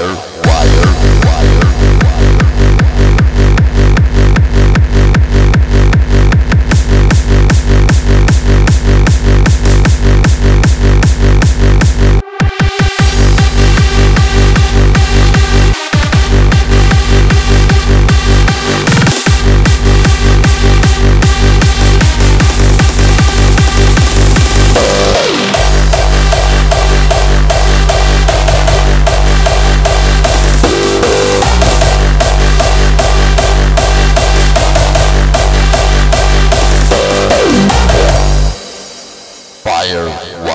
fire. fire.